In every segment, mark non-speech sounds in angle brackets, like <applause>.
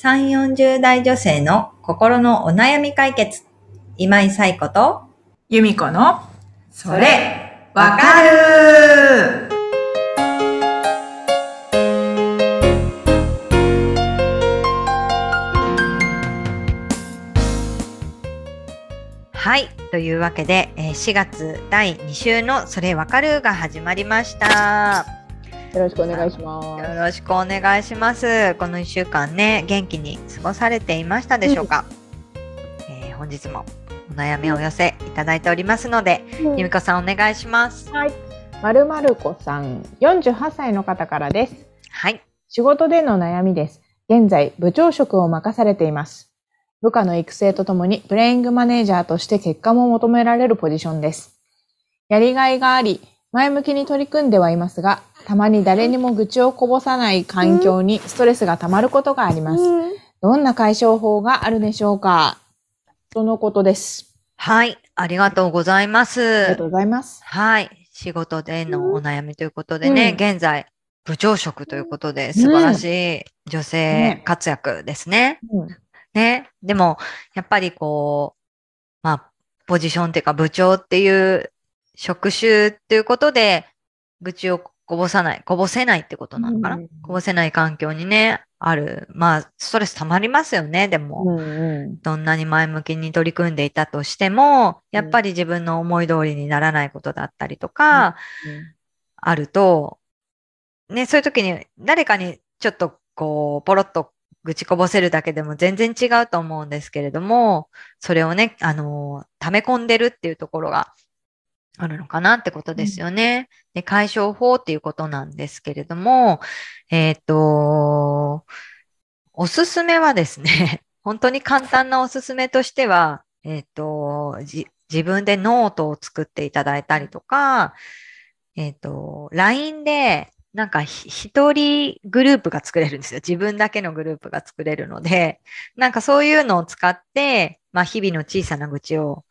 3、40代女性の心のお悩み解決。今井彩子と、由美子の、それ、わかるはい。というわけで、えー4月第2週のそれわかるが始まりました。よろしくお願いしまよろしくお願いします。この1週間ね、元気に過ごされていましたでしょうか、えー本日もお悩みをお寄せいただいておりますので、す。由美子さんお願いします。はい。まるまる子さん、48歳の方からです。はい。仕事での悩みです。現在、部長職を任されています。部下の育成とともに、プレイングマネージャーとして結果も求められるポジションです。やりがいがあり、前向きに取り組んではいますが、たまに誰にも愚痴をこぼさない環境にストレスが溜まることがあります。どんな解消法があるでしょうか？とのことです。はい。ありがとうございます。ありがとうございます。はい。仕事でのお悩みということでね、うん現在、部長職ということで、素晴らしい女性ね活躍ですね。うんね。でも、やっぱりこう、まあ、ポジションっていうか部長っていう職種っていうことで、愚痴をこぼさない、こぼせないってことなのかな、うんこぼせない環境にね、ある。まあ、ストレス溜まりますよね、でも。うんうんどんなに前向きに取り組んでいたとしても、やっぱり自分の思い通りにならないことだったりとか、あると、ね、そういう時に誰かにちょっとこう、ポロッと愚痴こぼせるだけでも全然違うと思うんですけれども、それをね、あの、溜め込んでるっていうところがあるのかなってことですよね。で、解消法っていうことなんですけれども、えっ、と、おすすめはですね、<laughs> 本当に簡単なおすすめとしては、えっ、と、じ自分でノートを作っていただいたりとか、えっ、と、LINE で、なんかひ一人グループが作れるんですよ。自分だけのグループが作れるので、なんかそういうのを使って、まあ日々の小さな愚痴を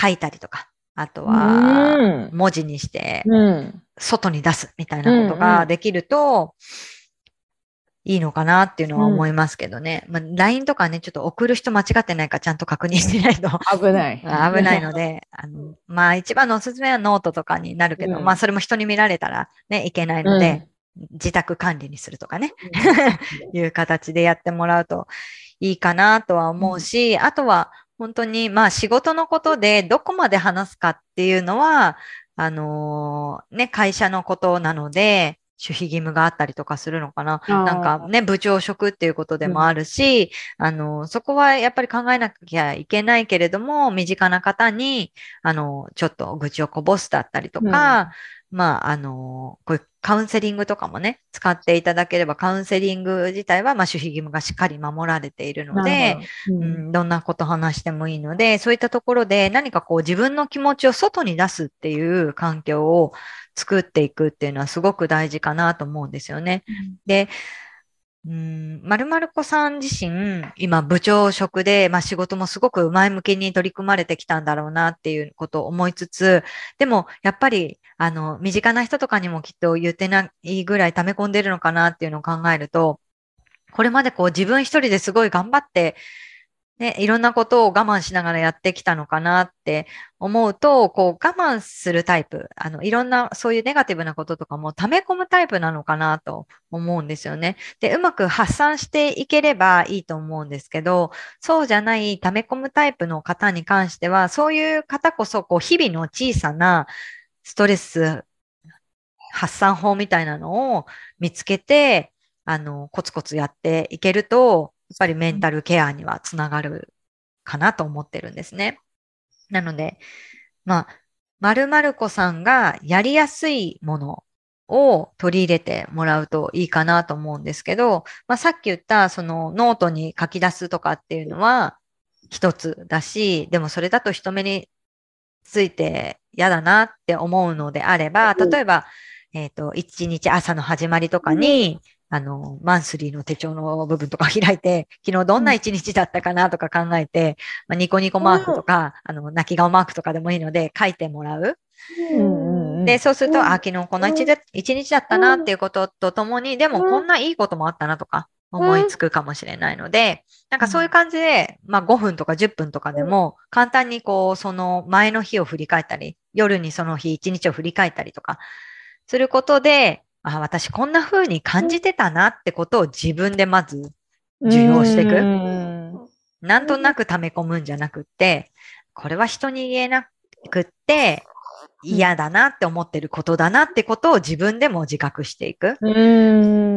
書いたりとか、あとはうん。文字にしてうん。外に出すみたいなことうんうん。ができると、いいのかなっていうのは思いますけどね。まあ、LINE とかね、ちょっと送る人間違ってないかちゃんと確認してないと。危ない。危ないので、あの、まあ一番のおすすめはノートとかになるけど、うん。まあそれも人に見られたらね、いけないので、自宅管理にするとかね、<laughs> いう形でやってもらうといいかなとは思うし、あとは本当にまあ仕事のことでどこまで話すかっていうのは、あのーね、会社のことなので、守秘義務があったりとかするのかな。なんかね、部長職っていうことでもあるし、あの、そこはやっぱり考えなきゃいけないけれども、身近な方に、あの、ちょっと愚痴をこぼすだったりとか、まあ、あの、こういうカウンセリングとかもね、使っていただければ、カウンセリング自体は、まあ、守秘義務がしっかり守られているので、ううん。ん、どんなこと話してもいいので、そういったところで何かこう自分の気持ちを外に出すっていう環境を作っていくっていうのはすごく大事かなと思うんですよね。で、うん、まるまる子さん自身、今部長職で、まあ仕事もすごく前向きに取り組まれてきたんだろうなっていうことを思いつつ、でもやっぱり、あの、身近な人とかにもきっと言ってないぐらい溜め込んでるのかなっていうのを考えると、これまでこう自分一人ですごい頑張って、ね、いろんなことを我慢しながらやってきたのかなって思うと、こう我慢するタイプ、あの、いろんなそういうネガティブなこととかも溜め込むタイプなのかなと思うんですよね。で、うまく発散していければいいと思うんですけど、そうじゃない溜め込むタイプの方に関しては、そういう方こそ、こう、日々の小さなストレス発散法みたいなのを見つけて、あの、コツコツやっていけると、っぱりメンタルケアにはつながるかなと思ってるんですね。なので、まあ、まるまる子さんがやりやすいものを取り入れてもらうといいかなと思うんですけど、まあ、さっき言ったそのノートに書き出すとかっていうのは一つだし、でもそれだと人目について嫌だなって思うのであれば、うん。例えば、えっ、と、一日朝の始まりとかに、あの、マンスリーの手帳の部分とか開いて、<laughs> 昨日どんな一日だったかなとか考えて、まあ、ニコニコマークとか、あの、泣き顔マークとかでもいいので書いてもらう。で、そうすると、うん。あ、昨日こんな一日だ一日だったなっていうこととともに、でもこんないいこともあったなとか、思いつくかもしれないので、なんかそういう感じで、まあ5分とか10分とかでも、簡単にこう、その前の日を振り返ったり、夜にその日一日を振り返ったりとか、することで、あ、私こんな風に感じてたなってことを自分でまず受容していく。なんとなく溜め込むんじゃなくって、これは人に言えなくって、嫌だなって思ってることだなってことを自分でも自覚していく。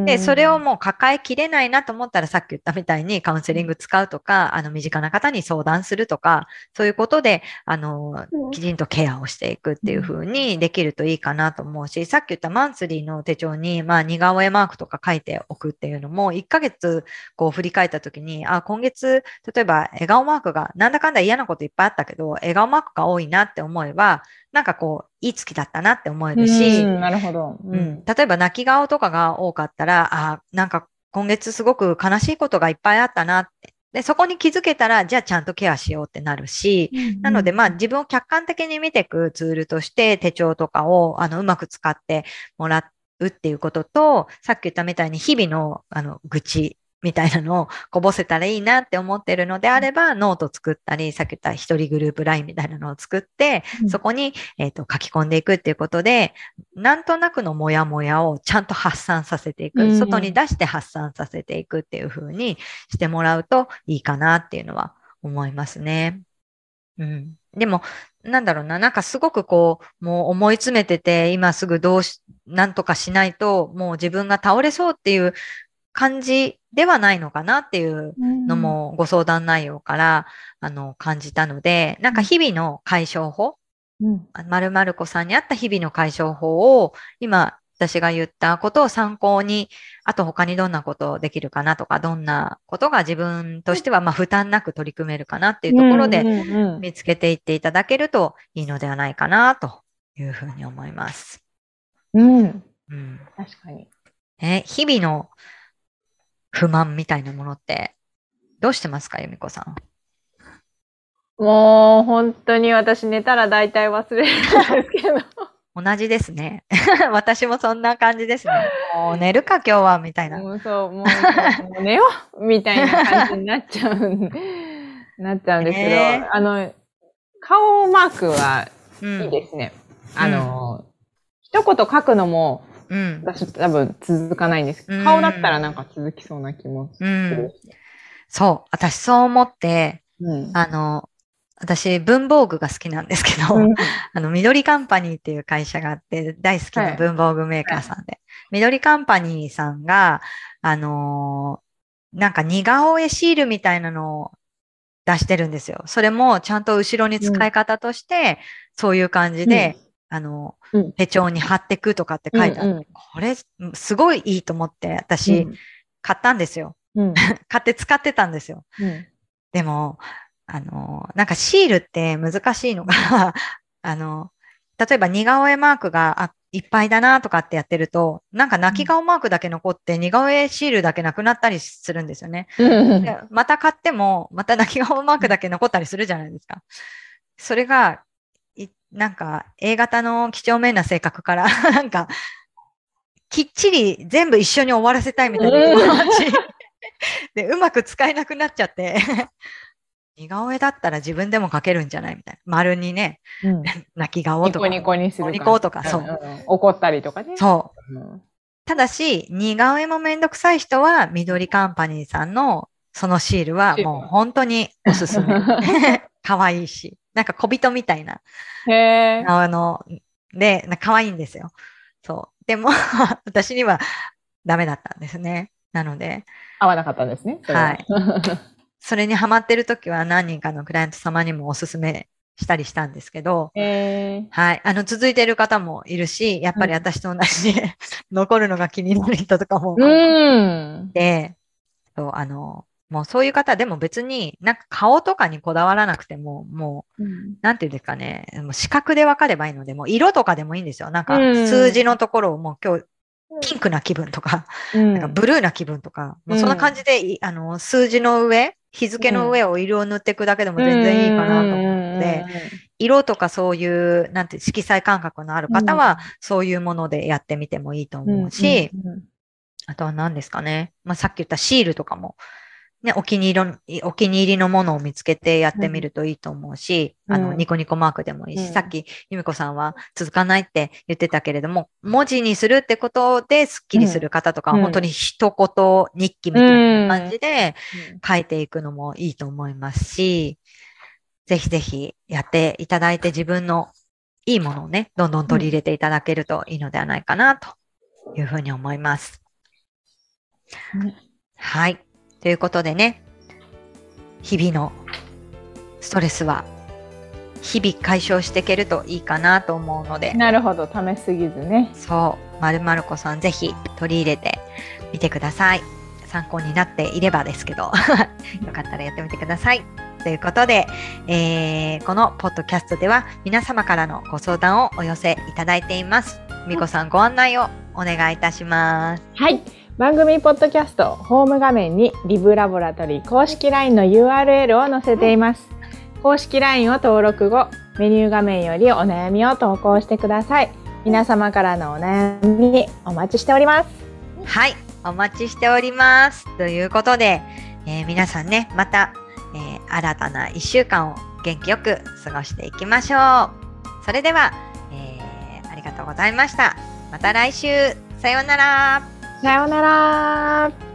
で、それをもう抱えきれないなと思ったらさっき言ったみたいにカウンセリング使うとか、あの、身近な方に相談するとか、そういうことで、あの、きちんとケアをしていくっていう風にできるといいかなと思うし、さっき言ったマンスリーの手帳に、まあ、似顔絵マークとか書いておくっていうのも、1ヶ月こう振り返った時に、あ、今月、例えば笑顔マークがなんだかんだ嫌なこといっぱいあったけど、笑顔マークが多いなって思えば、なんかこう、いい月だったなって思えるし、なるほど、うん、例えば泣き顔とかが多かったら、あ、なんか今月すごく悲しいことがいっぱいあったなって。で、そこに気づけたら、じゃあちゃんとケアしようってなるし、うんうん、なので、まあ自分を客観的に見ていくツールとして手帳とかを、あの、うまく使ってもらうっていうことと、さっき言ったみたいに日々の、あの、愚痴みたいなのをこぼせたらいいなって思ってるのであれば、ノート作ったり、さっき言った一人グループ LINE みたいなのを作って、そこに、えーと、書き込んでいくっていうことで、なんとなくのモヤモヤをちゃんと発散させていく、外に出して発散させていくっていう風にしてもらうといいかなっていうのは思いますね。うん。でも、なんだろうな、なんかすごくこう、もう思い詰めてて、今すぐどうし、なんとかしないと、もう自分が倒れそうっていう感じではないのかなっていうのもご相談内容から、あの感じたので、なんか日々の解消法、まるまる子さんにあった日々の解消法を今私が言ったことを参考に、あと他にどんなことできるかなとか、どんなことが自分としてはま負担なく取り組めるかなっていうところで見つけていっていただけるといいのではないかなというふうに思います。うん。うん、確かに。え、日々の不満みたいなものって、どうしてますか、由美子さん？もう、本当に私寝たら大体忘れるんですけど。同じですね。<laughs> 私もそんな感じですね。もう寝るか今日は、みたいな。もうそう、もうもう寝ようみたいな感じになっちゃう、<laughs> なっちゃうんですけど、えー、あの、顔マークはいいですね。うん、あの、うん、一言書くのも、うん、私多分続かないんです。けど、顔だったらなんか続きそうな気もする。うん、そう、私そう思って、うん、あの、私、文房具が好きなんですけど、うん、<laughs> あの、緑カンパニーっていう会社があって、大好きな文房具メーカーさんで、はい、緑カンパニーさんが、あのー、なんか似顔絵シールみたいなのを出してるんですよ。それもちゃんと後ろに使い方として、そういう感じで、あの、うん、手帳に貼ってくとかって書いてあって、うんうん、これすごいいいと思って私、うん、買ったんですよ。うん、<laughs> 買って使ってたんですよ。でも、あの、なんかシールって難しいのが <laughs> あの、例えば似顔絵マークがあいっぱいだなとかってやってると、なんか泣き顔マークだけ残って似顔絵シールだけなくなったりするんですよね。また買っても、また泣き顔マークだけ残ったりするじゃないですか。それがなんか A 型の几帳面な性格から <laughs> なんか、きっちり全部一緒に終わらせたいみたいな気持ち <laughs> で、うまく使えなくなっちゃって <laughs> 似顔絵だったら自分でも描けるんじゃないみたいな。丸にね、うん、泣き顔とか。ニコニコにするニコとか、そう。怒ったりとかね。そう。うん、ただし、似顔絵もめんどくさい人は、緑カンパニーさんのそのシールはもう本当におすすめ。可愛いし。なんか小人みたいな。へあの、で、可愛いんですよ。そう。でも <laughs> 私にはダメだったんですね。なので。合わなかったんですね。はい。<laughs> それにハマってる時は何人かのクライアント様にもおすすめしたりしたんですけど、はい。あの、続いてる方もいるし、やっぱり私と同じで、うん、残るのが気になる人とかも。うん。で、そう、あの、もうそういう方でも別になんか顔とかにこだわらなくても、もう、うん、なんていうんですかね、もう視覚でわかればいいので、もう色とかでもいいんですよ。なんか数字のところをもう今日、ピンクな気分とか、うん、なんかブルーな気分とか、もうそんな感じで、あの、数字の上、日付の上を色を塗っていくだけでも全然いいかなと思って、色とかそういう、なんて、色彩感覚のある方は、そういうものでやってみてもいいと思うし、あとは何ですかね。まあ、さっき言ったシールとかも、ね、お気に入りの、お気に入りのものを見つけてやってみるといいと思うし、うん。あの、ニコニコマークでもいいし、うん。さっき、由美子さんは続かないって言ってたけれども、文字にするってことでスッキリする方とか、うん。本当に一言日記みたいな感じで書いていくのもいいと思いますし、ぜひぜひやっていただいて自分のいいものをね、どんどん取り入れていただけるといいのではないかなというふうに思います。うん。はい。ということでね、日々のストレスは日々解消していけるといいかなと思うので、なるほど、ためすぎずね。そう、まるまるこさんぜひ取り入れてみてください。参考になっていればですけど、<laughs> よかったらやってみてください。ということで、えーこのポッドキャストでは皆様からのご相談をお寄せいただいています。みこさんご案内をお願いいたします。はい。番組ポッドキャストホーム画面にリブラボラトリー公式 LINE の URL を載せています。公式 LINE を登録後、メニュー画面よりお悩みを投稿してください。皆様からのお悩みお待ちしております。はい、お待ちしております。ということで、えー皆さんね、また、えー新たな1週間を元気よく過ごしていきましょう。それでは、えーありがとうございました。また来週、さようなら。さようなら。